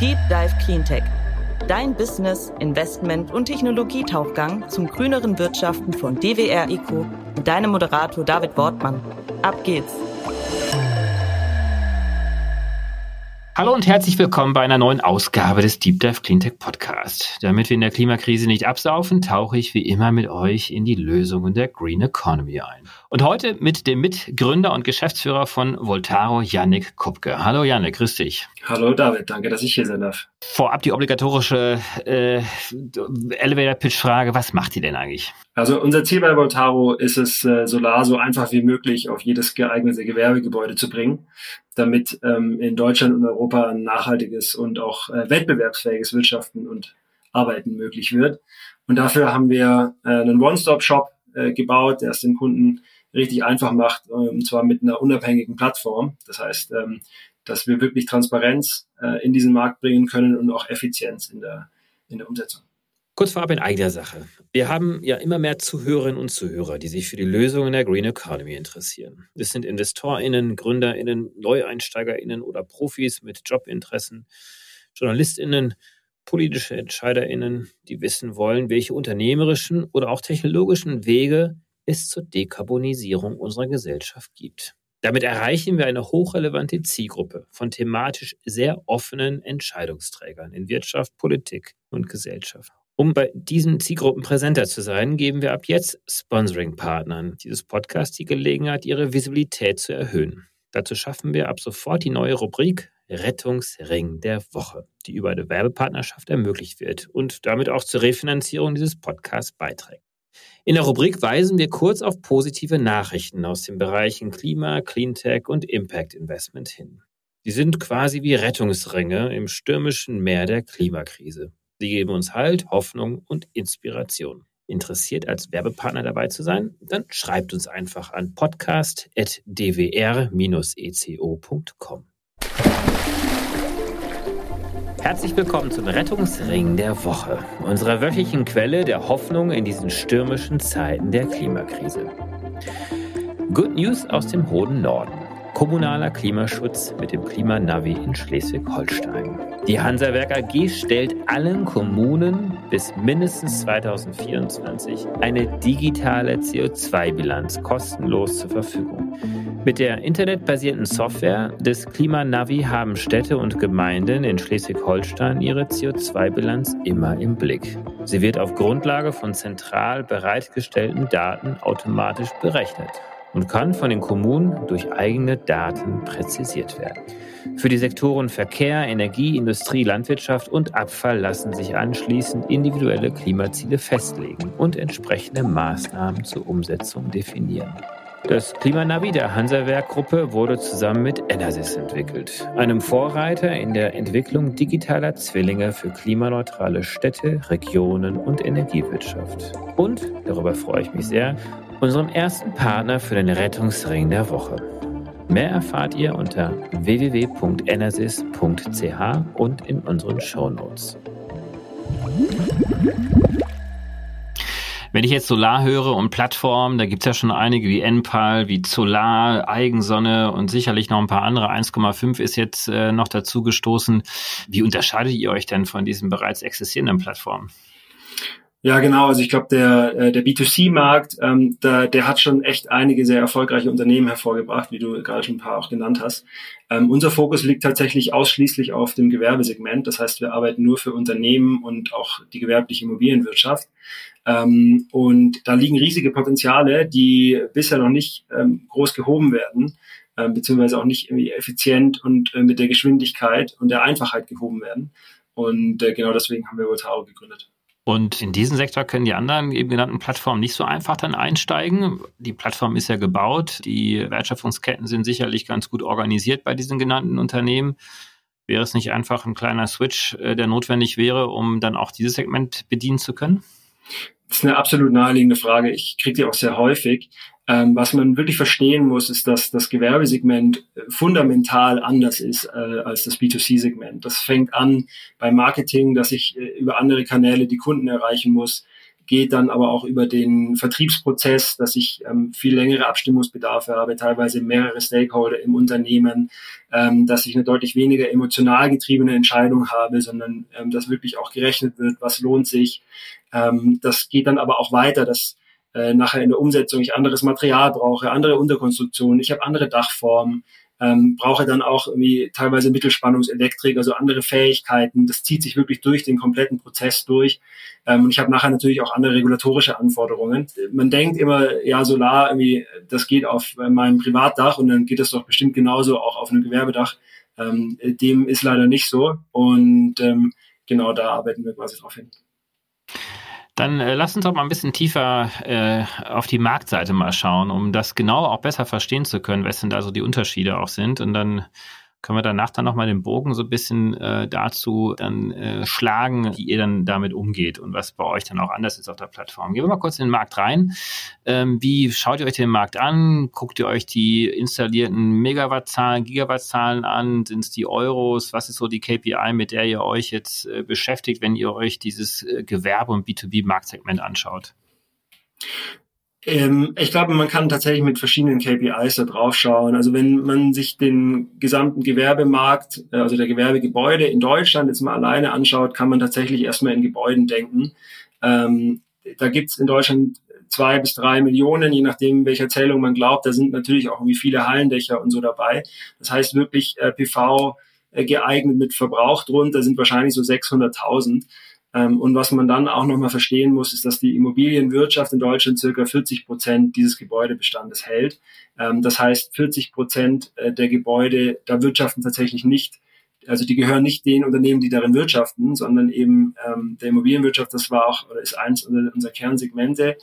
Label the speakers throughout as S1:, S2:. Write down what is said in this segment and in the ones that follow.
S1: Deep Dive Cleantech. Dein Business, Investment und Technologietauchgang zum grüneren Wirtschaften von DWR Eco mit deinem Moderator David Wortmann. Ab geht's!
S2: Hallo und herzlich willkommen bei einer neuen Ausgabe des Deep Dive Cleantech Podcast. Damit wir in der Klimakrise nicht absaufen, tauche ich wie immer mit euch in die Lösungen der Green Economy ein. Und heute mit dem Mitgründer und Geschäftsführer von Voltaro, Yannick Kupke. Hallo Yannick, grüß dich.
S3: Hallo David, danke, dass ich hier sein darf.
S2: Vorab die obligatorische äh, Elevator-Pitch-Frage, was macht ihr denn eigentlich?
S3: Also unser Ziel bei Voltaro ist es, äh, Solar so einfach wie möglich auf jedes geeignete Gewerbegebäude zu bringen, damit ähm, in Deutschland und Europa ein nachhaltiges und auch äh, wettbewerbsfähiges Wirtschaften und Arbeiten möglich wird. Und dafür haben wir äh, einen One-Stop-Shop äh, gebaut, der es den Kunden richtig einfach macht, äh, und zwar mit einer unabhängigen Plattform. Das heißt, ähm, dass wir wirklich Transparenz äh, in diesen Markt bringen können und auch Effizienz in der, in der Umsetzung.
S2: Kurz vorab in eigener Sache. Wir haben ja immer mehr Zuhörerinnen und Zuhörer, die sich für die Lösungen der Green Economy interessieren. Das sind InvestorInnen, GründerInnen, NeueinsteigerInnen oder Profis mit Jobinteressen, JournalistInnen, politische EntscheiderInnen, die wissen wollen, welche unternehmerischen oder auch technologischen Wege es zur Dekarbonisierung unserer Gesellschaft gibt. Damit erreichen wir eine hochrelevante Zielgruppe von thematisch sehr offenen Entscheidungsträgern in Wirtschaft, Politik und Gesellschaft. Um bei diesen Zielgruppen präsenter zu sein, geben wir ab jetzt Sponsoring-Partnern dieses Podcasts die Gelegenheit, ihre Visibilität zu erhöhen. Dazu schaffen wir ab sofort die neue Rubrik Rettungsring der Woche, die über eine Werbepartnerschaft ermöglicht wird und damit auch zur Refinanzierung dieses Podcasts beiträgt. In der Rubrik weisen wir kurz auf positive Nachrichten aus den Bereichen Klima, Cleantech und Impact Investment hin. Sie sind quasi wie Rettungsringe im stürmischen Meer der Klimakrise. Sie geben uns Halt, Hoffnung und Inspiration. Interessiert als Werbepartner dabei zu sein? Dann schreibt uns einfach an podcast.dwr-eco.com. Herzlich willkommen zum Rettungsring der Woche, unserer wöchentlichen Quelle der Hoffnung in diesen stürmischen Zeiten der Klimakrise. Good News aus dem hohen Norden. Kommunaler Klimaschutz mit dem Klimanavi in Schleswig-Holstein. Die Hansawerk AG stellt allen Kommunen bis mindestens 2024 eine digitale CO2-Bilanz kostenlos zur Verfügung. Mit der internetbasierten Software des Klimanavi haben Städte und Gemeinden in Schleswig-Holstein ihre CO2-Bilanz immer im Blick. Sie wird auf Grundlage von zentral bereitgestellten Daten automatisch berechnet und kann von den Kommunen durch eigene Daten präzisiert werden. Für die Sektoren Verkehr, Energie, Industrie, Landwirtschaft und Abfall lassen sich anschließend individuelle Klimaziele festlegen und entsprechende Maßnahmen zur Umsetzung definieren. Das Klimanavi der Hansawerk-Gruppe wurde zusammen mit Enersys entwickelt, einem Vorreiter in der Entwicklung digitaler Zwillinge für klimaneutrale Städte, Regionen und Energiewirtschaft. Und, darüber freue ich mich sehr, unserem ersten Partner für den Rettungsring der Woche. Mehr erfahrt ihr unter www.enersys.ch und in unseren Shownotes. Wenn ich jetzt Solar höre und Plattformen, da gibt es ja schon einige wie Enpal, wie Solar, Eigensonne und sicherlich noch ein paar andere. 1,5 ist jetzt äh, noch dazu gestoßen. Wie unterscheidet ihr euch denn von diesen bereits existierenden Plattformen?
S3: Ja, genau. Also ich glaube, der, äh, der B2C-Markt, ähm, da, der hat schon echt einige sehr erfolgreiche Unternehmen hervorgebracht, wie du gerade schon ein paar auch genannt hast. Ähm, unser Fokus liegt tatsächlich ausschließlich auf dem Gewerbesegment. Das heißt, wir arbeiten nur für Unternehmen und auch die gewerbliche Immobilienwirtschaft. Ähm, und da liegen riesige Potenziale, die bisher noch nicht ähm, groß gehoben werden, äh, beziehungsweise auch nicht irgendwie effizient und äh, mit der Geschwindigkeit und der Einfachheit gehoben werden. Und äh, genau deswegen haben wir Voltaro gegründet.
S2: Und in diesen Sektor können die anderen eben genannten Plattformen nicht so einfach dann einsteigen. Die Plattform ist ja gebaut, die Wertschöpfungsketten sind sicherlich ganz gut organisiert bei diesen genannten Unternehmen. Wäre es nicht einfach ein kleiner Switch, äh, der notwendig wäre, um dann auch dieses Segment bedienen zu können?
S3: Das ist eine absolut naheliegende Frage. Ich kriege die auch sehr häufig. Ähm, was man wirklich verstehen muss, ist, dass das Gewerbesegment äh, fundamental anders ist äh, als das B2C-Segment. Das fängt an beim Marketing, dass ich äh, über andere Kanäle die Kunden erreichen muss. geht dann aber auch über den Vertriebsprozess, dass ich ähm, viel längere Abstimmungsbedarfe habe, teilweise mehrere Stakeholder im Unternehmen, ähm, dass ich eine deutlich weniger emotional getriebene Entscheidung habe, sondern ähm, dass wirklich auch gerechnet wird, was lohnt sich. Ähm, das geht dann aber auch weiter, dass äh, nachher in der Umsetzung ich anderes Material brauche, andere Unterkonstruktionen, ich habe andere Dachformen, ähm, brauche dann auch irgendwie teilweise Mittelspannungselektrik, also andere Fähigkeiten. Das zieht sich wirklich durch den kompletten Prozess durch. Ähm, und ich habe nachher natürlich auch andere regulatorische Anforderungen. Man denkt immer, ja, Solar, irgendwie, das geht auf meinem Privatdach und dann geht das doch bestimmt genauso auch auf einem Gewerbedach. Ähm, dem ist leider nicht so. Und ähm, genau da arbeiten wir quasi drauf hin.
S2: Dann äh, lass uns doch mal ein bisschen tiefer äh, auf die Marktseite mal schauen, um das genau auch besser verstehen zu können, was denn da so die Unterschiede auch sind. Und dann können wir danach dann nochmal den Bogen so ein bisschen äh, dazu dann äh, schlagen, wie ihr dann damit umgeht und was bei euch dann auch anders ist auf der Plattform. Gehen wir mal kurz in den Markt rein. Ähm, wie schaut ihr euch den Markt an? Guckt ihr euch die installierten Megawattzahlen, Gigawattzahlen an? Sind es die Euros? Was ist so die KPI, mit der ihr euch jetzt äh, beschäftigt, wenn ihr euch dieses äh, Gewerbe- und B2B-Marktsegment anschaut?
S3: Ähm, ich glaube, man kann tatsächlich mit verschiedenen KPIs da drauf schauen. Also wenn man sich den gesamten Gewerbemarkt, äh, also der Gewerbegebäude in Deutschland jetzt mal alleine anschaut, kann man tatsächlich erstmal in Gebäuden denken. Ähm, da gibt's in Deutschland zwei bis drei Millionen, je nachdem, welcher Zählung man glaubt. Da sind natürlich auch irgendwie viele Hallendächer und so dabei. Das heißt wirklich äh, PV äh, geeignet mit Verbrauch drunter sind wahrscheinlich so 600.000. Ähm, und was man dann auch nochmal verstehen muss, ist, dass die Immobilienwirtschaft in Deutschland circa 40 Prozent dieses Gebäudebestandes hält. Ähm, das heißt, 40 Prozent äh, der Gebäude, da wirtschaften tatsächlich nicht, also die gehören nicht den Unternehmen, die darin wirtschaften, sondern eben ähm, der Immobilienwirtschaft, das war auch oder ist eins unserer Kernsegmente.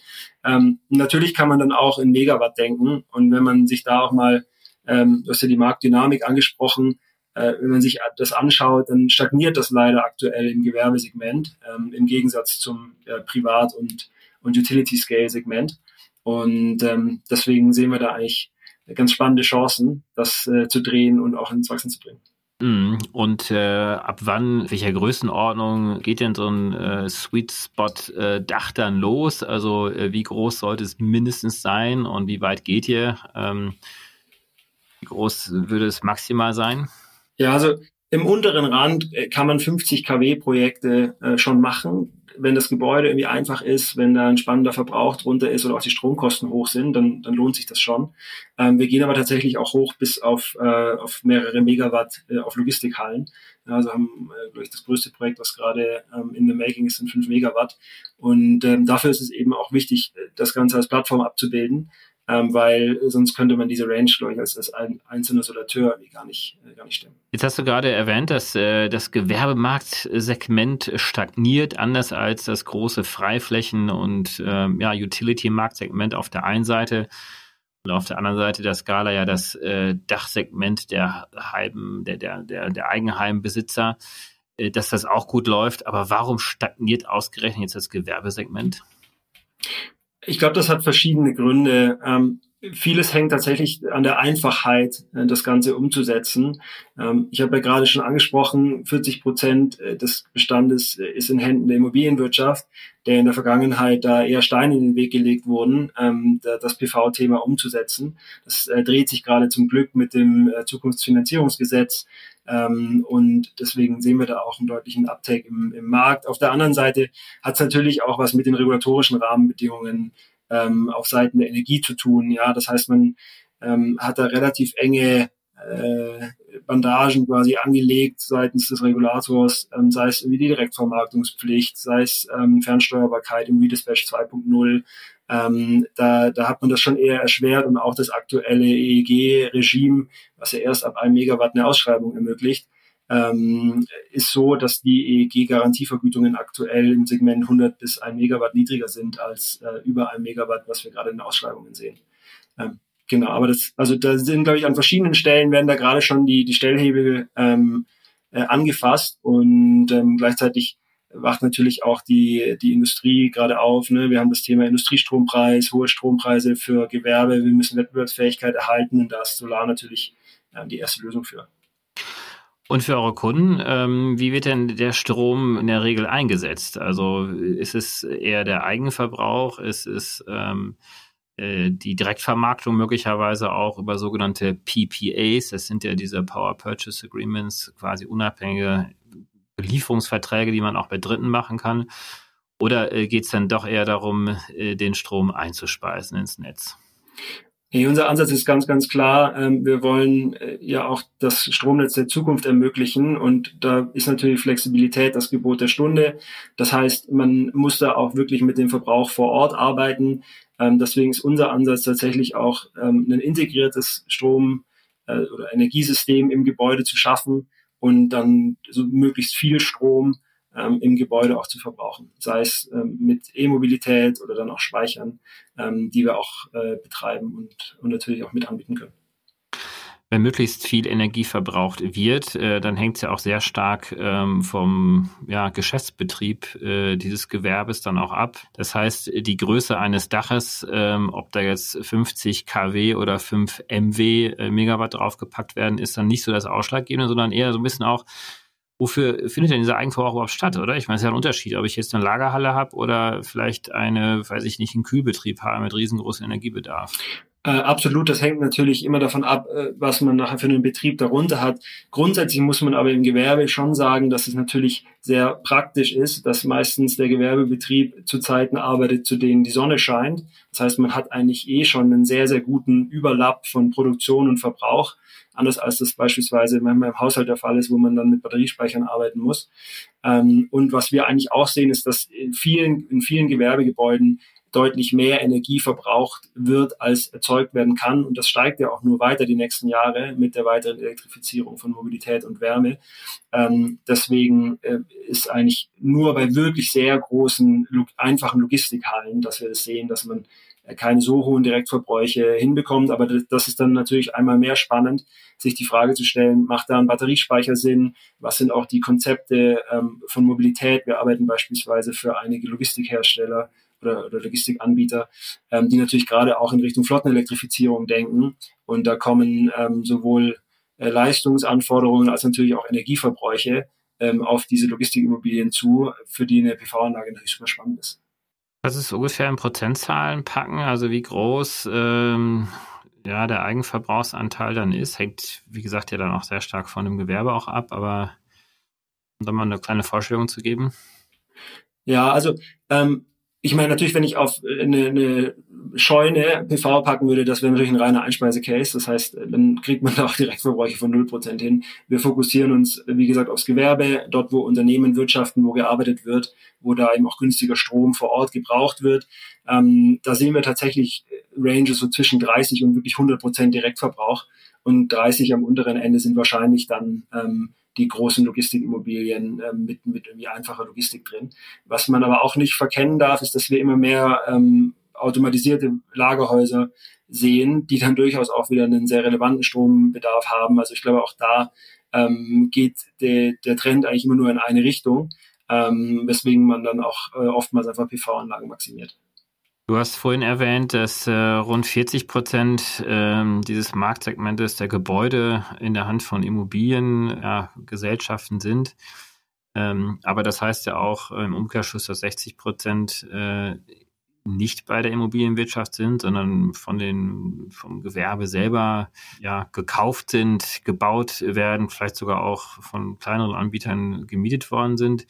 S3: natürlich kann man dann auch in Megawatt denken. Und wenn man sich da auch mal, du hast ja die Marktdynamik angesprochen, äh, wenn man sich das anschaut, dann stagniert das leider aktuell im Gewerbesegment ähm, im Gegensatz zum äh, Privat- und, und Utility-Scale-Segment. Und ähm, deswegen sehen wir da eigentlich ganz spannende Chancen, das äh, zu drehen und auch ins Wachsen zu bringen.
S2: Mhm. Und äh, ab wann, welcher Größenordnung geht denn so ein äh, Sweet Spot äh, Dach dann los? Also äh, wie groß sollte es mindestens sein und wie weit geht ihr? Ähm, wie groß würde es maximal sein?
S3: Ja, also im unteren Rand äh, kann man 50 kW Projekte äh, schon machen. Wenn das Gebäude irgendwie einfach ist, wenn da ein spannender Verbrauch drunter ist oder auch die Stromkosten hoch sind, dann, dann lohnt sich das schon. Ähm, wir gehen aber tatsächlich auch hoch bis auf, äh, auf mehrere Megawatt äh, auf Logistikhallen. Also haben, äh, glaube ich, das größte Projekt, was gerade ähm, in the making ist, sind 5 Megawatt. Und ähm, dafür ist es eben auch wichtig, das Ganze als Plattform abzubilden ähm, weil sonst könnte man diese Range, glaube ich, als, als ein einzelner Solateur gar nicht, äh, gar nicht stemmen.
S2: Jetzt hast du gerade erwähnt, dass äh, das Gewerbemarktsegment stagniert, anders als das große Freiflächen- und äh, ja, Utility-Marktsegment auf der einen Seite. Und auf der anderen Seite der Skala ja das äh, Dachsegment der Heim, der, der, der, der Eigenheimbesitzer, äh, dass das auch gut läuft. Aber warum stagniert ausgerechnet jetzt das Gewerbesegment?
S3: Ich glaube, das hat verschiedene Gründe. Ähm, vieles hängt tatsächlich an der Einfachheit, äh, das Ganze umzusetzen. Ähm, ich habe ja gerade schon angesprochen, 40 Prozent äh, des Bestandes äh, ist in Händen der Immobilienwirtschaft, der in der Vergangenheit da eher Steine in den Weg gelegt wurden, ähm, das PV-Thema umzusetzen. Das dreht sich gerade zum Glück mit dem Zukunftsfinanzierungsgesetz ähm, und deswegen sehen wir da auch einen deutlichen Uptake im, im Markt. Auf der anderen Seite hat es natürlich auch was mit den regulatorischen Rahmenbedingungen ähm, auf Seiten der Energie zu tun. Ja, das heißt, man ähm, hat da relativ enge äh, Bandagen quasi angelegt seitens des Regulators, ähm, sei es irgendwie die Direktvermarktungspflicht, sei es ähm, Fernsteuerbarkeit im Redispatch 2.0. Ähm, da, da hat man das schon eher erschwert und auch das aktuelle EEG-Regime, was ja erst ab einem Megawatt eine Ausschreibung ermöglicht, ähm, ist so, dass die EEG-Garantievergütungen aktuell im Segment 100 bis 1 Megawatt niedriger sind als äh, über 1 Megawatt, was wir gerade in den Ausschreibungen sehen. Ähm, genau, aber das, also da sind, glaube ich, an verschiedenen Stellen werden da gerade schon die, die Stellhebel ähm, äh, angefasst und ähm, gleichzeitig wacht natürlich auch die, die Industrie gerade auf. Ne? Wir haben das Thema Industriestrompreis, hohe Strompreise für Gewerbe, wir müssen Wettbewerbsfähigkeit erhalten und da ist Solar natürlich äh, die erste Lösung für.
S2: Und für eure Kunden, ähm, wie wird denn der Strom in der Regel eingesetzt? Also ist es eher der Eigenverbrauch? Ist es ähm, äh, die Direktvermarktung möglicherweise auch über sogenannte PPAs? Das sind ja diese Power Purchase Agreements, quasi unabhängige Belieferungsverträge, die man auch bei Dritten machen kann. Oder äh, geht es dann doch eher darum, äh, den Strom einzuspeisen ins Netz?
S3: Hey, unser Ansatz ist ganz, ganz klar. Ähm, wir wollen äh, ja auch das Stromnetz der Zukunft ermöglichen und da ist natürlich Flexibilität das Gebot der Stunde. Das heißt, man muss da auch wirklich mit dem Verbrauch vor Ort arbeiten. Ähm, deswegen ist unser Ansatz tatsächlich auch ähm, ein integriertes Strom- äh, oder Energiesystem im Gebäude zu schaffen und dann so möglichst viel Strom ähm, im Gebäude auch zu verbrauchen. Sei es ähm, mit E-Mobilität oder dann auch Speichern, ähm, die wir auch äh, betreiben und, und natürlich auch mit anbieten können
S2: wenn möglichst viel Energie verbraucht wird, äh, dann hängt es ja auch sehr stark ähm, vom ja, Geschäftsbetrieb äh, dieses Gewerbes dann auch ab. Das heißt, die Größe eines Daches, ähm, ob da jetzt 50 kW oder 5 MW äh, Megawatt draufgepackt werden, ist dann nicht so das Ausschlaggebende, sondern eher so ein bisschen auch, wofür findet denn dieser Eigenverbrauch überhaupt statt, oder? Ich meine, es ist ja ein Unterschied, ob ich jetzt eine Lagerhalle habe oder vielleicht eine, weiß ich nicht, einen Kühlbetrieb habe mit riesengroßem Energiebedarf.
S3: Äh, absolut, das hängt natürlich immer davon ab, äh, was man nachher für einen Betrieb darunter hat. Grundsätzlich muss man aber im Gewerbe schon sagen, dass es natürlich sehr praktisch ist, dass meistens der Gewerbebetrieb zu Zeiten arbeitet, zu denen die Sonne scheint. Das heißt, man hat eigentlich eh schon einen sehr, sehr guten Überlapp von Produktion und Verbrauch, anders als das beispielsweise manchmal im Haushalt der Fall ist, wo man dann mit Batteriespeichern arbeiten muss. Ähm, und was wir eigentlich auch sehen, ist, dass in vielen, in vielen Gewerbegebäuden deutlich mehr Energie verbraucht wird, als erzeugt werden kann. Und das steigt ja auch nur weiter die nächsten Jahre mit der weiteren Elektrifizierung von Mobilität und Wärme. Ähm, deswegen äh, ist eigentlich nur bei wirklich sehr großen, einfachen Logistikhallen, dass wir das sehen, dass man äh, keine so hohen Direktverbräuche hinbekommt. Aber das ist dann natürlich einmal mehr spannend, sich die Frage zu stellen, macht da ein Batteriespeicher Sinn? Was sind auch die Konzepte ähm, von Mobilität? Wir arbeiten beispielsweise für einige Logistikhersteller oder, oder Logistikanbieter, ähm, die natürlich gerade auch in Richtung Flottenelektrifizierung denken. Und da kommen ähm, sowohl äh, Leistungsanforderungen als natürlich auch Energieverbräuche ähm, auf diese Logistikimmobilien zu, für die eine PV-Anlage natürlich super spannend ist.
S2: Was ist ungefähr in Prozentzahlen packen? Also wie groß ähm, ja, der Eigenverbrauchsanteil dann ist, hängt, wie gesagt, ja dann auch sehr stark von dem Gewerbe auch ab, aber um da mal eine kleine Vorstellung zu geben.
S3: Ja, also ähm, ich meine natürlich, wenn ich auf eine, eine Scheune PV packen würde, das wäre natürlich ein reiner Einspeise-Case. Das heißt, dann kriegt man da auch Direktverbräuche von 0% hin. Wir fokussieren uns, wie gesagt, aufs Gewerbe, dort, wo Unternehmen wirtschaften, wo gearbeitet wird, wo da eben auch günstiger Strom vor Ort gebraucht wird. Ähm, da sehen wir tatsächlich Ranges so zwischen 30 und wirklich 100% Direktverbrauch. Und 30 am unteren Ende sind wahrscheinlich dann ähm, die großen Logistikimmobilien äh, mit, mit irgendwie einfacher Logistik drin. Was man aber auch nicht verkennen darf, ist, dass wir immer mehr ähm, automatisierte Lagerhäuser sehen, die dann durchaus auch wieder einen sehr relevanten Strombedarf haben. Also ich glaube, auch da ähm, geht de, der Trend eigentlich immer nur in eine Richtung, ähm, weswegen man dann auch äh, oftmals einfach PV-Anlagen maximiert.
S2: Du hast vorhin erwähnt, dass äh, rund 40 Prozent ähm, dieses Marktsegmentes der Gebäude in der Hand von Immobiliengesellschaften ja, sind. Ähm, aber das heißt ja auch im Umkehrschluss, dass 60 Prozent äh, nicht bei der Immobilienwirtschaft sind, sondern von den, vom Gewerbe selber ja, gekauft sind, gebaut werden, vielleicht sogar auch von kleineren Anbietern gemietet worden sind.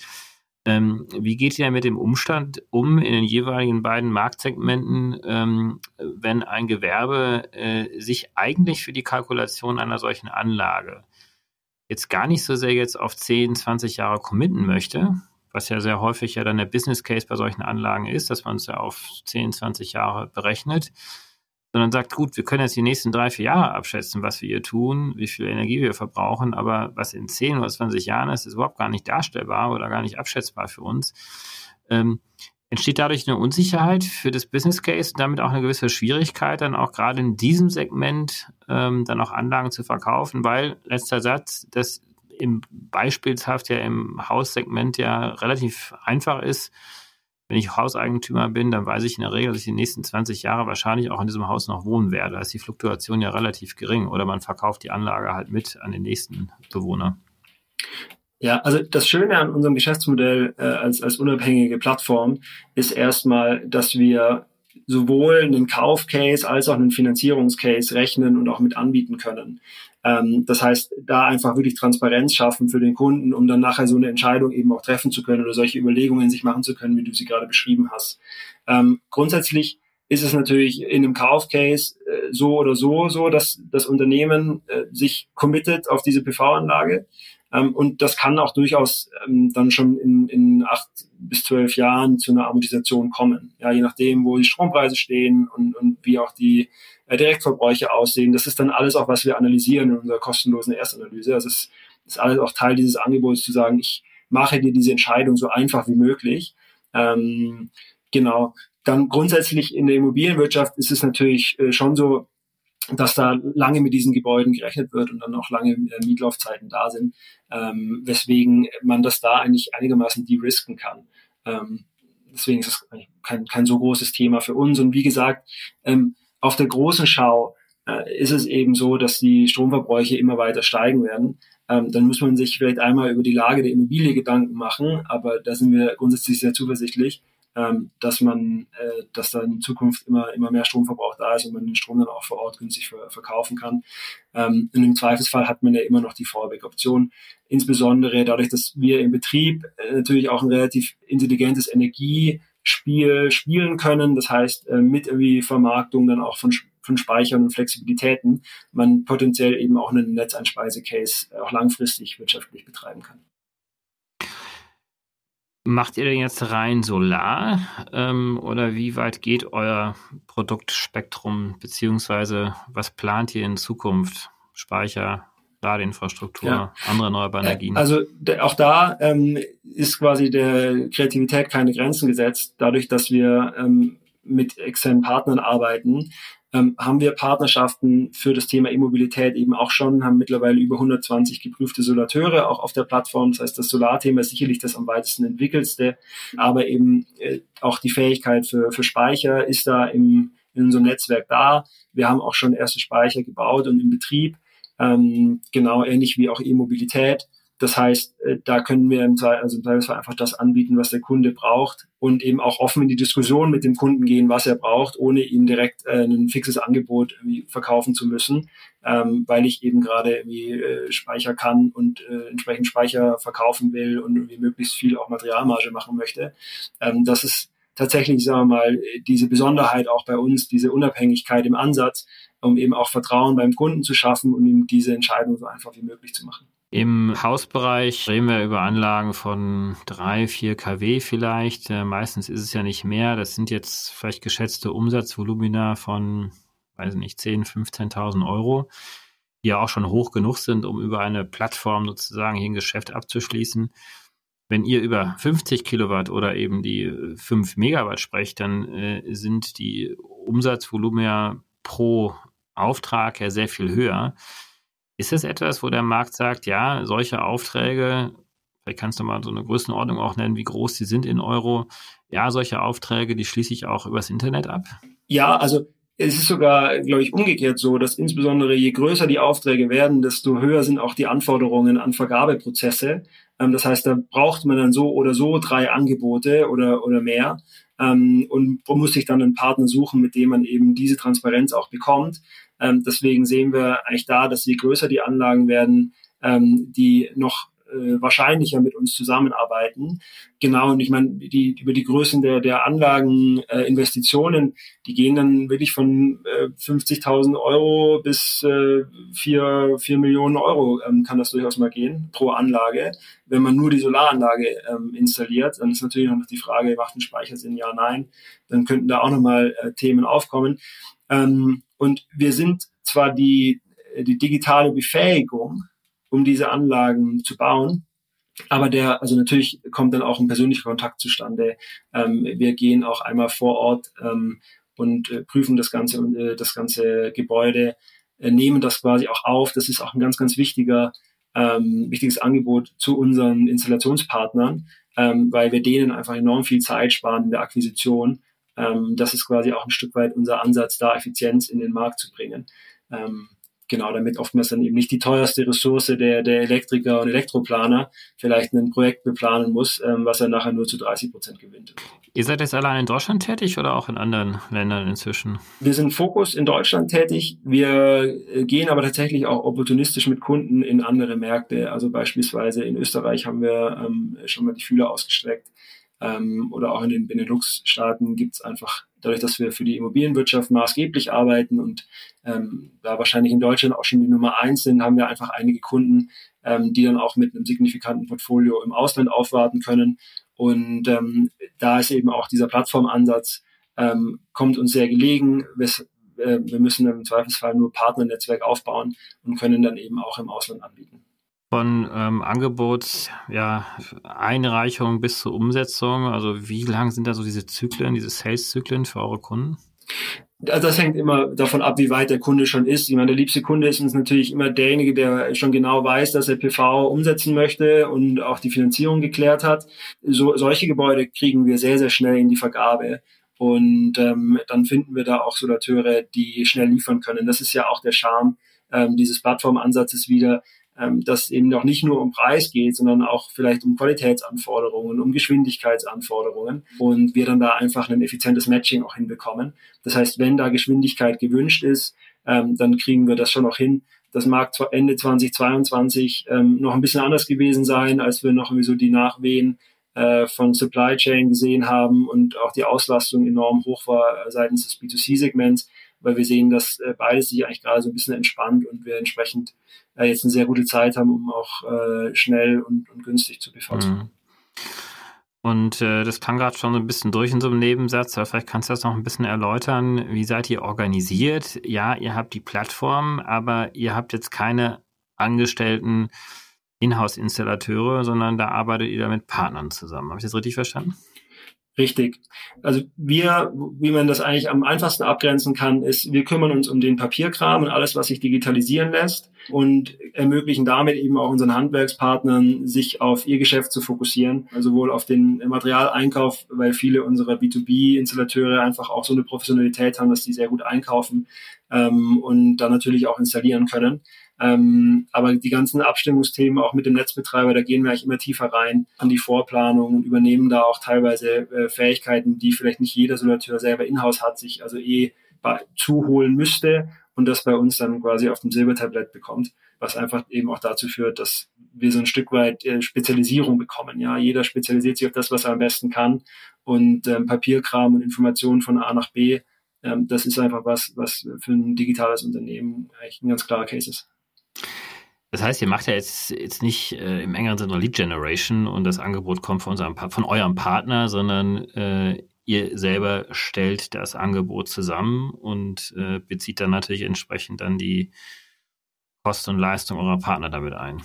S2: Ähm, wie geht ihr mit dem Umstand um in den jeweiligen beiden Marktsegmenten, ähm, wenn ein Gewerbe äh, sich eigentlich für die Kalkulation einer solchen Anlage jetzt gar nicht so sehr jetzt auf 10, 20 Jahre committen möchte, was ja sehr häufig ja dann der Business Case bei solchen Anlagen ist, dass man es ja auf 10, 20 Jahre berechnet, sondern sagt, gut, wir können jetzt die nächsten drei, vier Jahre abschätzen, was wir hier tun, wie viel Energie wir verbrauchen, aber was in 10 oder 20 Jahren ist, ist überhaupt gar nicht darstellbar oder gar nicht abschätzbar für uns. Ähm, entsteht dadurch eine Unsicherheit für das Business Case und damit auch eine gewisse Schwierigkeit, dann auch gerade in diesem Segment ähm, dann auch Anlagen zu verkaufen, weil, letzter Satz, das im beispielshaft ja im Haussegment ja relativ einfach ist, wenn ich Hauseigentümer bin, dann weiß ich in der Regel, dass ich die nächsten 20 Jahre wahrscheinlich auch in diesem Haus noch wohnen werde. Da ist die Fluktuation ja relativ gering oder man verkauft die Anlage halt mit an den nächsten Bewohner.
S3: Ja, also das Schöne an unserem Geschäftsmodell äh, als, als unabhängige Plattform ist erstmal, dass wir sowohl einen Kaufcase als auch einen Finanzierungscase rechnen und auch mit anbieten können. Ähm, das heißt, da einfach wirklich Transparenz schaffen für den Kunden, um dann nachher so eine Entscheidung eben auch treffen zu können oder solche Überlegungen sich machen zu können, wie du sie gerade beschrieben hast. Ähm, grundsätzlich ist es natürlich in einem Kaufcase äh, so oder so so, dass das Unternehmen äh, sich committet auf diese PV-Anlage. Ähm, und das kann auch durchaus ähm, dann schon in, in acht bis zwölf Jahren zu einer Amortisation kommen. Ja, je nachdem, wo die Strompreise stehen und, und wie auch die äh, Direktverbräuche aussehen. Das ist dann alles auch, was wir analysieren in unserer kostenlosen Erstanalyse. Also es ist alles auch Teil dieses Angebots zu sagen, ich mache dir diese Entscheidung so einfach wie möglich. Ähm, genau. Dann grundsätzlich in der Immobilienwirtschaft ist es natürlich äh, schon so, dass da lange mit diesen Gebäuden gerechnet wird und dann auch lange äh, Mietlaufzeiten da sind, ähm, weswegen man das da eigentlich einigermaßen de-risken kann. Ähm, deswegen ist es kein, kein so großes Thema für uns. Und wie gesagt, ähm, auf der großen Schau äh, ist es eben so, dass die Stromverbräuche immer weiter steigen werden. Ähm, dann muss man sich vielleicht einmal über die Lage der Immobilie Gedanken machen, aber da sind wir grundsätzlich sehr zuversichtlich ähm, dass man, äh, dass da in Zukunft immer, immer mehr Stromverbrauch da ist und man den Strom dann auch vor Ort günstig ver verkaufen kann. Ähm, und im Zweifelsfall hat man ja immer noch die Fallback-Option. Insbesondere dadurch, dass wir im Betrieb äh, natürlich auch ein relativ intelligentes Energiespiel spielen können. Das heißt, äh, mit irgendwie Vermarktung dann auch von von Speichern und Flexibilitäten man potenziell eben auch einen Netzeinspeise-Case auch langfristig wirtschaftlich betreiben kann.
S2: Macht ihr denn jetzt rein Solar ähm, oder wie weit geht euer Produktspektrum beziehungsweise was plant ihr in Zukunft? Speicher, Ladeinfrastruktur, ja. andere erneuerbare äh, Energien?
S3: Also auch da ähm, ist quasi der Kreativität keine Grenzen gesetzt, dadurch, dass wir ähm, mit externen Partnern arbeiten, ähm, haben wir Partnerschaften für das Thema E-Mobilität eben auch schon, haben mittlerweile über 120 geprüfte Solateure auch auf der Plattform. Das heißt, das Solarthema ist sicherlich das am weitesten entwickelste, aber eben äh, auch die Fähigkeit für, für Speicher ist da im, in unserem Netzwerk da. Wir haben auch schon erste Speicher gebaut und in Betrieb, ähm, genau ähnlich wie auch E-Mobilität. Das heißt, äh, da können wir im, also Zweifelsfall einfach das anbieten, was der Kunde braucht und eben auch offen in die Diskussion mit dem Kunden gehen, was er braucht, ohne ihm direkt äh, ein fixes Angebot verkaufen zu müssen, ähm, weil ich eben gerade irgendwie äh, Speicher kann und äh, entsprechend Speicher verkaufen will und irgendwie möglichst viel auch Materialmarge machen möchte. Ähm, das ist tatsächlich, sagen wir mal, diese Besonderheit auch bei uns, diese Unabhängigkeit im Ansatz, um eben auch Vertrauen beim Kunden zu schaffen und ihm diese Entscheidung so einfach wie möglich zu machen.
S2: Im Hausbereich reden wir über Anlagen von drei, vier kW vielleicht. Äh, meistens ist es ja nicht mehr. Das sind jetzt vielleicht geschätzte Umsatzvolumina von, weiß nicht, 10.000, 15.000 Euro, die ja auch schon hoch genug sind, um über eine Plattform sozusagen hier ein Geschäft abzuschließen. Wenn ihr über 50 Kilowatt oder eben die 5 Megawatt sprecht, dann äh, sind die Umsatzvolumina pro Auftrag ja sehr viel höher. Ist das etwas, wo der Markt sagt, ja, solche Aufträge, vielleicht kannst du mal so eine Größenordnung auch nennen, wie groß die sind in Euro, ja, solche Aufträge, die schließe ich auch übers Internet ab?
S3: Ja, also es ist sogar, glaube ich, umgekehrt so, dass insbesondere je größer die Aufträge werden, desto höher sind auch die Anforderungen an Vergabeprozesse. Ähm, das heißt, da braucht man dann so oder so drei Angebote oder, oder mehr ähm, und muss sich dann einen Partner suchen, mit dem man eben diese Transparenz auch bekommt. Ähm, deswegen sehen wir eigentlich da, dass je größer die Anlagen werden, ähm, die noch äh, wahrscheinlicher mit uns zusammenarbeiten. Genau, und ich meine, die, über die Größen der, der Anlagen, äh, Investitionen, die gehen dann wirklich von äh, 50.000 Euro bis äh, 4, 4 Millionen Euro ähm, kann das durchaus mal gehen pro Anlage. Wenn man nur die Solaranlage ähm, installiert, dann ist natürlich noch die Frage, macht ein Speicher Sinn, ja, nein. Dann könnten da auch nochmal äh, Themen aufkommen. Ähm, und wir sind zwar die, die digitale Befähigung, um diese Anlagen zu bauen. Aber der, also natürlich kommt dann auch ein persönlicher Kontakt zustande. Ähm, wir gehen auch einmal vor Ort ähm, und äh, prüfen das ganze, äh, das ganze Gebäude, äh, nehmen das quasi auch auf. Das ist auch ein ganz, ganz wichtiger, ähm, wichtiges Angebot zu unseren Installationspartnern, ähm, weil wir denen einfach enorm viel Zeit sparen in der Akquisition. Ähm, das ist quasi auch ein Stück weit unser Ansatz, da Effizienz in den Markt zu bringen. Ähm, genau, damit oftmals dann eben nicht die teuerste Ressource der, der Elektriker und Elektroplaner vielleicht ein Projekt beplanen muss, ähm, was er nachher nur zu 30 Prozent gewinnt.
S2: Ihr seid jetzt allein in Deutschland tätig oder auch in anderen Ländern inzwischen?
S3: Wir sind Fokus in Deutschland tätig. Wir äh, gehen aber tatsächlich auch opportunistisch mit Kunden in andere Märkte. Also beispielsweise in Österreich haben wir ähm, schon mal die Fühler ausgestreckt. Ähm, oder auch in den Benelux-Staaten gibt es einfach, dadurch, dass wir für die Immobilienwirtschaft maßgeblich arbeiten und ähm, da wahrscheinlich in Deutschland auch schon die Nummer eins sind, haben wir einfach einige Kunden, ähm, die dann auch mit einem signifikanten Portfolio im Ausland aufwarten können. Und ähm, da ist eben auch dieser Plattformansatz, ähm, kommt uns sehr gelegen. Wir, äh, wir müssen im Zweifelsfall nur Partnernetzwerk aufbauen und können dann eben auch im Ausland anbieten
S2: von ähm, Angebots, ja, Einreichung bis zur Umsetzung? Also wie lang sind da so diese Zyklen, diese Sales-Zyklen für eure Kunden?
S3: Also das hängt immer davon ab, wie weit der Kunde schon ist. Ich meine, der liebste Kunde ist uns natürlich immer derjenige, der schon genau weiß, dass er PV umsetzen möchte und auch die Finanzierung geklärt hat. So, solche Gebäude kriegen wir sehr, sehr schnell in die Vergabe. Und ähm, dann finden wir da auch Solateure, die schnell liefern können. Das ist ja auch der Charme ähm, dieses Plattformansatzes wieder, ähm, dass eben noch nicht nur um Preis geht, sondern auch vielleicht um Qualitätsanforderungen, um Geschwindigkeitsanforderungen und wir dann da einfach ein effizientes Matching auch hinbekommen. Das heißt, wenn da Geschwindigkeit gewünscht ist, ähm, dann kriegen wir das schon noch hin. Das mag Ende 2022 ähm, noch ein bisschen anders gewesen sein, als wir noch irgendwie so die Nachwehen äh, von Supply Chain gesehen haben und auch die Auslastung enorm hoch war seitens des B2C-Segments weil wir sehen, dass äh, beides sich eigentlich gerade so ein bisschen entspannt und wir entsprechend äh, jetzt eine sehr gute Zeit haben, um auch äh, schnell und, und günstig zu bevorzugen. Mhm.
S2: Und äh, das klang gerade schon so ein bisschen durch in so einem Nebensatz, aber vielleicht kannst du das noch ein bisschen erläutern. Wie seid ihr organisiert? Ja, ihr habt die Plattform, aber ihr habt jetzt keine angestellten Inhouse-Installateure, sondern da arbeitet ihr da mit Partnern zusammen. Habe ich das richtig verstanden?
S3: Richtig. Also wir, wie man das eigentlich am einfachsten abgrenzen kann, ist, wir kümmern uns um den Papierkram und alles, was sich digitalisieren lässt und ermöglichen damit eben auch unseren Handwerkspartnern, sich auf ihr Geschäft zu fokussieren, also sowohl auf den Materialeinkauf, weil viele unserer B2B-Installateure einfach auch so eine Professionalität haben, dass die sehr gut einkaufen ähm, und dann natürlich auch installieren können. Ähm, aber die ganzen Abstimmungsthemen auch mit dem Netzbetreiber, da gehen wir eigentlich immer tiefer rein an die Vorplanung und übernehmen da auch teilweise äh, Fähigkeiten, die vielleicht nicht jeder Solateur selber in-house hat, sich also eh zuholen müsste und das bei uns dann quasi auf dem Silbertablett bekommt, was einfach eben auch dazu führt, dass wir so ein Stück weit äh, Spezialisierung bekommen. Ja, jeder spezialisiert sich auf das, was er am besten kann und ähm, Papierkram und Informationen von A nach B, ähm, das ist einfach was, was für ein digitales Unternehmen eigentlich ein ganz klarer Case ist.
S2: Das heißt, ihr macht ja jetzt, jetzt nicht äh, im engeren Sinne Lead Generation und das Angebot kommt von, unserem, von eurem Partner, sondern äh, ihr selber stellt das Angebot zusammen und äh, bezieht dann natürlich entsprechend dann die Kosten und Leistung eurer Partner damit ein.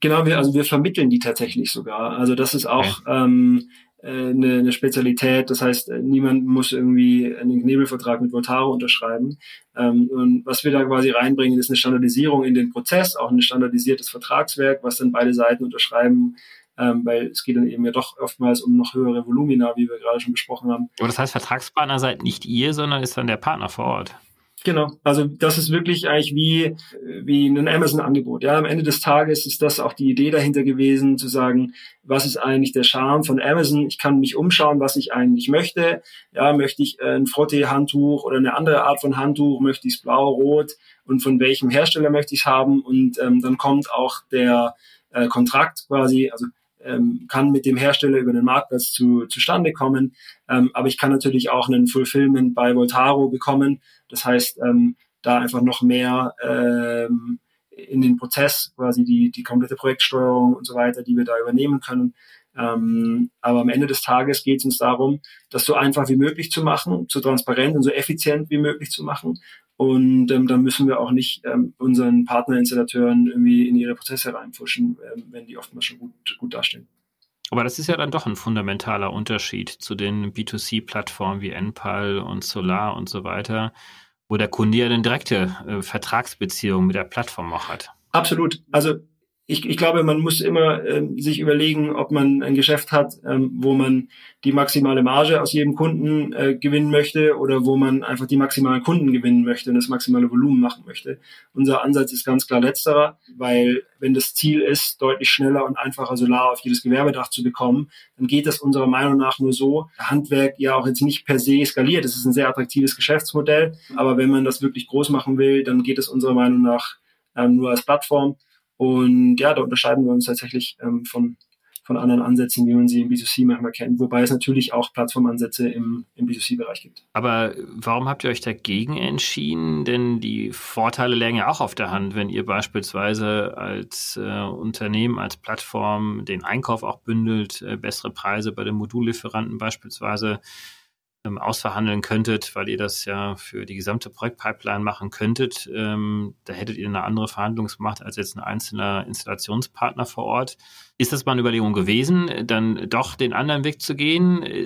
S3: Genau, wir, also wir vermitteln die tatsächlich sogar. Also das ist auch okay. ähm, äh, eine, eine Spezialität. Das heißt, äh, niemand muss irgendwie einen Knebelvertrag mit Voltaro unterschreiben. Ähm, und was wir da quasi reinbringen, ist eine Standardisierung in den Prozess, auch ein standardisiertes Vertragswerk, was dann beide Seiten unterschreiben. Ähm, weil es geht dann eben ja doch oftmals um noch höhere Volumina, wie wir gerade schon besprochen haben.
S2: Aber das heißt, Vertragspartner seid nicht ihr, sondern ist dann der Partner vor Ort.
S3: Genau, also das ist wirklich eigentlich wie, wie ein Amazon-Angebot. Ja, am Ende des Tages ist das auch die Idee dahinter gewesen, zu sagen, was ist eigentlich der Charme von Amazon? Ich kann mich umschauen, was ich eigentlich möchte. Ja, möchte ich ein Frottee-Handtuch oder eine andere Art von Handtuch? Möchte ich es blau, rot? Und von welchem Hersteller möchte ich es haben? Und ähm, dann kommt auch der äh, Kontrakt quasi, also ähm, kann mit dem Hersteller über den Marktplatz zu, zustande kommen. Ähm, aber ich kann natürlich auch einen Fulfillment bei Voltaro bekommen. Das heißt, ähm, da einfach noch mehr ähm, in den Prozess, quasi die, die komplette Projektsteuerung und so weiter, die wir da übernehmen können. Ähm, aber am Ende des Tages geht es uns darum, das so einfach wie möglich zu machen, so transparent und so effizient wie möglich zu machen und ähm, da müssen wir auch nicht ähm, unseren Partnerinstallateuren irgendwie in ihre Prozesse reinpfuschen, ähm, wenn die oftmals schon gut, gut dastehen.
S2: Aber das ist ja dann doch ein fundamentaler Unterschied zu den B2C-Plattformen wie Enpal und Solar und so weiter, wo der Kunde ja eine direkte äh, Vertragsbeziehung mit der Plattform auch hat.
S3: Absolut. Also ich, ich glaube, man muss immer äh, sich überlegen, ob man ein Geschäft hat, ähm, wo man die maximale Marge aus jedem Kunden äh, gewinnen möchte oder wo man einfach die maximalen Kunden gewinnen möchte und das maximale Volumen machen möchte. Unser Ansatz ist ganz klar letzterer, weil wenn das Ziel ist, deutlich schneller und einfacher Solar auf jedes Gewerbedach zu bekommen, dann geht das unserer Meinung nach nur so. Handwerk ja auch jetzt nicht per se skaliert. Es ist ein sehr attraktives Geschäftsmodell, aber wenn man das wirklich groß machen will, dann geht es unserer Meinung nach ähm, nur als Plattform. Und ja, da unterscheiden wir uns tatsächlich ähm, von, von anderen Ansätzen, wie man sie im B2C manchmal kennt, wobei es natürlich auch Plattformansätze im, im B2C-Bereich gibt.
S2: Aber warum habt ihr euch dagegen entschieden? Denn die Vorteile lägen ja auch auf der Hand, wenn ihr beispielsweise als äh, Unternehmen, als Plattform den Einkauf auch bündelt, äh, bessere Preise bei den Modullieferanten beispielsweise ähm, ausverhandeln könntet, weil ihr das ja für die gesamte Projektpipeline machen könntet, ähm, da hättet ihr eine andere Verhandlungsmacht als jetzt ein einzelner Installationspartner vor Ort. Ist das mal eine Überlegung gewesen, dann doch den anderen Weg zu gehen? Äh,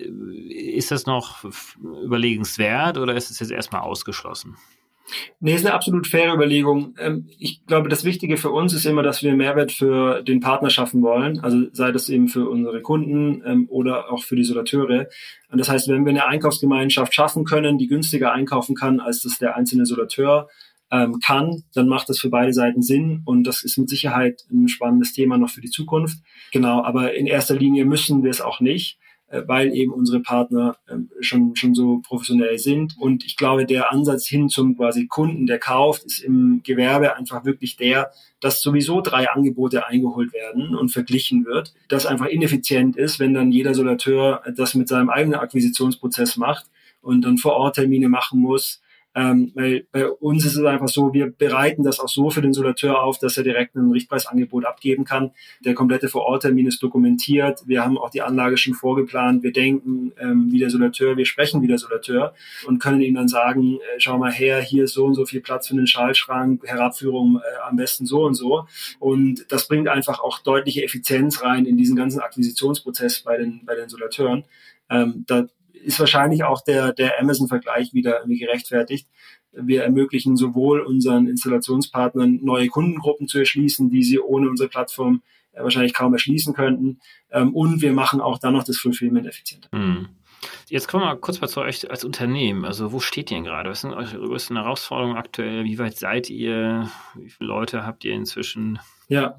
S2: ist das noch überlegenswert oder ist es jetzt erstmal ausgeschlossen?
S3: Nee, ist eine absolut faire Überlegung. Ähm, ich glaube, das Wichtige für uns ist immer, dass wir Mehrwert für den Partner schaffen wollen. Also sei das eben für unsere Kunden ähm, oder auch für die Solateure. Und das heißt, wenn wir eine Einkaufsgemeinschaft schaffen können, die günstiger einkaufen kann, als das der einzelne Solateur ähm, kann, dann macht das für beide Seiten Sinn. Und das ist mit Sicherheit ein spannendes Thema noch für die Zukunft. Genau, aber in erster Linie müssen wir es auch nicht. Äh, weil eben unsere Partner ähm, schon, schon so professionell sind. Und ich glaube, der Ansatz hin zum quasi Kunden, der kauft, ist im Gewerbe einfach wirklich der, dass sowieso drei Angebote eingeholt werden und verglichen wird, das einfach ineffizient ist, wenn dann jeder Solateur das mit seinem eigenen Akquisitionsprozess macht und dann vor Ort Termine machen muss, ähm, weil bei uns ist es einfach so, wir bereiten das auch so für den Solateur auf, dass er direkt ein Richtpreisangebot abgeben kann. Der komplette Vororttermin ist dokumentiert. Wir haben auch die Anlage schon vorgeplant. Wir denken ähm, wie der Solateur, wir sprechen wie der Solateur und können ihm dann sagen, äh, schau mal her, hier ist so und so viel Platz für den Schallschrank, Herabführung äh, am besten so und so. Und das bringt einfach auch deutliche Effizienz rein in diesen ganzen Akquisitionsprozess bei den, bei den Solateuren. Ähm, da ist wahrscheinlich auch der, der Amazon-Vergleich wieder gerechtfertigt. Wir ermöglichen sowohl unseren Installationspartnern neue Kundengruppen zu erschließen, die sie ohne unsere Plattform äh, wahrscheinlich kaum erschließen könnten. Ähm, und wir machen auch dann noch das Fulfillment effizienter. Mhm.
S2: Jetzt kommen wir mal kurz mal zu euch als Unternehmen. Also wo steht ihr denn gerade? Was sind eure größten Herausforderungen aktuell? Wie weit seid ihr? Wie viele Leute habt ihr inzwischen?
S3: Ja,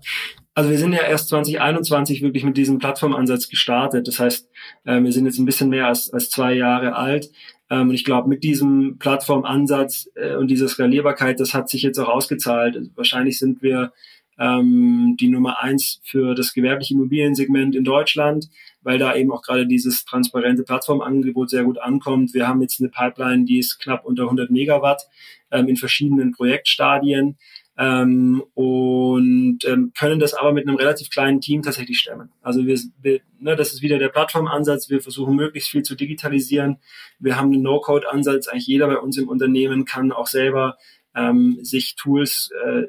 S3: also wir sind ja erst 2021 wirklich mit diesem Plattformansatz gestartet. Das heißt, äh, wir sind jetzt ein bisschen mehr als, als zwei Jahre alt. Ähm, und ich glaube, mit diesem Plattformansatz äh, und dieser Skalierbarkeit, das hat sich jetzt auch ausgezahlt. Wahrscheinlich sind wir ähm, die Nummer eins für das gewerbliche Immobiliensegment in Deutschland, weil da eben auch gerade dieses transparente Plattformangebot sehr gut ankommt. Wir haben jetzt eine Pipeline, die ist knapp unter 100 Megawatt ähm, in verschiedenen Projektstadien ähm, und ähm, können das aber mit einem relativ kleinen Team tatsächlich stemmen. Also wir, wir ne, das ist wieder der Plattformansatz. Wir versuchen möglichst viel zu digitalisieren. Wir haben einen No-Code-Ansatz. Eigentlich jeder bei uns im Unternehmen kann auch selber ähm, sich Tools äh,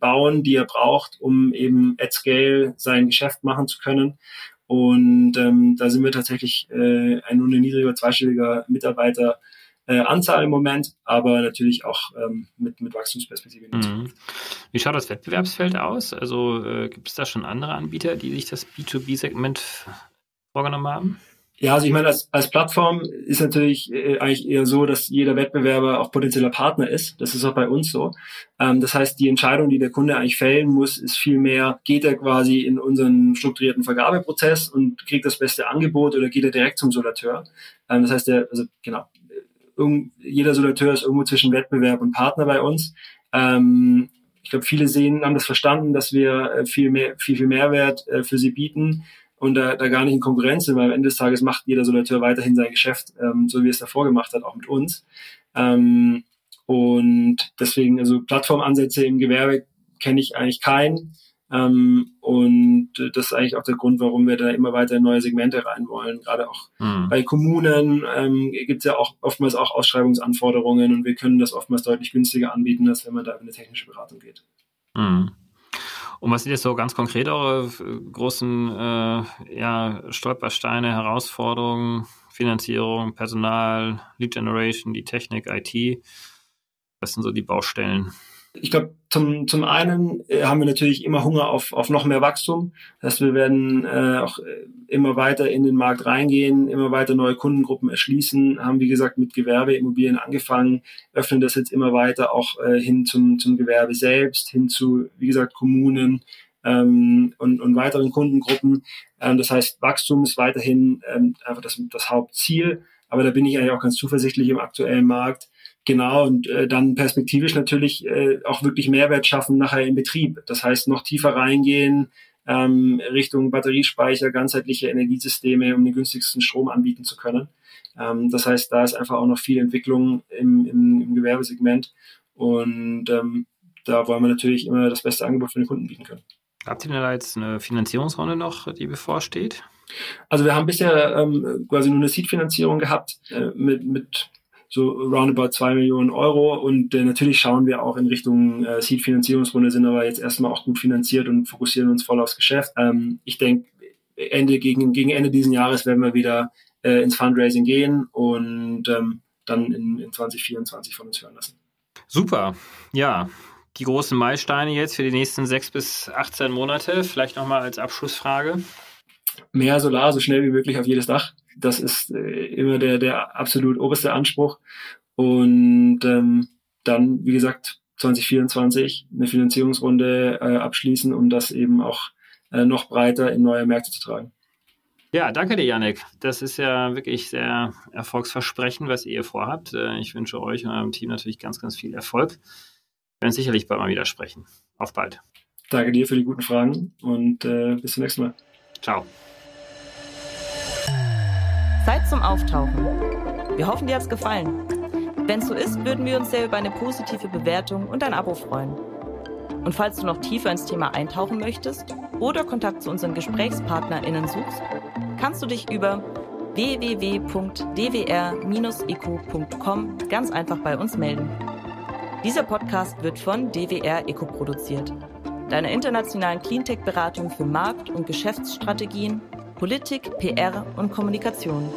S3: bauen, die er braucht, um eben at scale sein Geschäft machen zu können. Und ähm, da sind wir tatsächlich äh, ein nur niedriger zweistelliger Mitarbeiter äh, Anzahl im Moment, aber natürlich auch ähm, mit, mit Wachstumsperspektiven.
S2: Mhm. Wie schaut das Wettbewerbsfeld aus? Also äh, gibt es da schon andere Anbieter, die sich das B2B-Segment vorgenommen haben?
S3: Ja, also ich meine, als, als Plattform ist natürlich äh, eigentlich eher so, dass jeder Wettbewerber auch potenzieller Partner ist. Das ist auch bei uns so. Ähm, das heißt, die Entscheidung, die der Kunde eigentlich fällen muss, ist vielmehr, geht er quasi in unseren strukturierten Vergabeprozess und kriegt das beste Angebot oder geht er direkt zum Solateur? Ähm, das heißt, der, also genau, jeder Solateur ist irgendwo zwischen Wettbewerb und Partner bei uns. Ähm, ich glaube, viele sehen, haben das verstanden, dass wir äh, viel mehr, viel, viel Mehrwert äh, für sie bieten und da, da gar nicht in Konkurrenz sind, weil am Ende des Tages macht jeder Solateur weiterhin sein Geschäft, ähm, so wie es davor gemacht hat, auch mit uns. Ähm, und deswegen, also Plattformansätze im Gewerbe kenne ich eigentlich keinen. Ähm, und das ist eigentlich auch der Grund, warum wir da immer weiter in neue Segmente rein wollen. Gerade auch mhm. bei Kommunen ähm, gibt es ja auch oftmals auch Ausschreibungsanforderungen und wir können das oftmals deutlich günstiger anbieten, als wenn man da in eine technische Beratung geht.
S2: Mhm. Und was sind jetzt so ganz konkret eure äh, großen äh, ja, Stolpersteine, Herausforderungen, Finanzierung, Personal, Lead Generation, die Technik, IT? Was sind so die Baustellen?
S3: Ich glaube, zum, zum einen äh, haben wir natürlich immer Hunger auf, auf noch mehr Wachstum. Das heißt, wir werden äh, auch äh, immer weiter in den Markt reingehen, immer weiter neue Kundengruppen erschließen, haben wie gesagt mit Gewerbeimmobilien angefangen, öffnen das jetzt immer weiter auch äh, hin zum, zum Gewerbe selbst, hin zu, wie gesagt, Kommunen ähm, und, und weiteren Kundengruppen. Ähm, das heißt, Wachstum ist weiterhin ähm, einfach das, das Hauptziel. Aber da bin ich eigentlich auch ganz zuversichtlich im aktuellen Markt. Genau, und äh, dann perspektivisch natürlich äh, auch wirklich Mehrwert schaffen nachher im Betrieb. Das heißt, noch tiefer reingehen, ähm, Richtung Batteriespeicher, ganzheitliche Energiesysteme, um den günstigsten Strom anbieten zu können. Ähm, das heißt, da ist einfach auch noch viel Entwicklung im, im, im Gewerbesegment. Und ähm, da wollen wir natürlich immer das beste Angebot für den Kunden bieten können.
S2: Habt ihr denn da jetzt eine Finanzierungsrunde noch, die bevorsteht?
S3: Also wir haben bisher ähm, quasi nur eine Seed-Finanzierung gehabt äh, mit, mit so roundabout zwei Millionen Euro und äh, natürlich schauen wir auch in Richtung äh, Seed-Finanzierungsrunde, sind aber jetzt erstmal auch gut finanziert und fokussieren uns voll aufs Geschäft. Ähm, ich denke, Ende, gegen, gegen Ende diesen Jahres werden wir wieder äh, ins Fundraising gehen und ähm, dann in, in 2024 von uns hören lassen.
S2: Super, ja die großen Meilensteine jetzt für die nächsten sechs bis 18 Monate? Vielleicht nochmal als Abschlussfrage.
S3: Mehr Solar so schnell wie möglich auf jedes Dach. Das ist äh, immer der, der absolut oberste Anspruch. Und ähm, dann, wie gesagt, 2024 eine Finanzierungsrunde äh, abschließen, um das eben auch äh, noch breiter in neue Märkte zu tragen.
S2: Ja, danke dir, Janik. Das ist ja wirklich sehr erfolgsversprechend, was ihr vorhabt. Äh, ich wünsche euch und eurem Team natürlich ganz, ganz viel Erfolg. Wir werden sicherlich bald mal wieder sprechen. Auf bald.
S3: Danke dir für die guten Fragen und äh, bis zum nächsten Mal.
S2: Ciao.
S1: Zeit zum Auftauchen. Wir hoffen, dir hat's gefallen. Wenn so ist, würden wir uns sehr über eine positive Bewertung und ein Abo freuen. Und falls du noch tiefer ins Thema eintauchen möchtest oder Kontakt zu unseren GesprächspartnerInnen suchst, kannst du dich über www.dwr-eco.com ganz einfach bei uns melden. Dieser Podcast wird von DWR Eco produziert, deiner internationalen Cleantech-Beratung für Markt- und Geschäftsstrategien, Politik, PR und Kommunikation.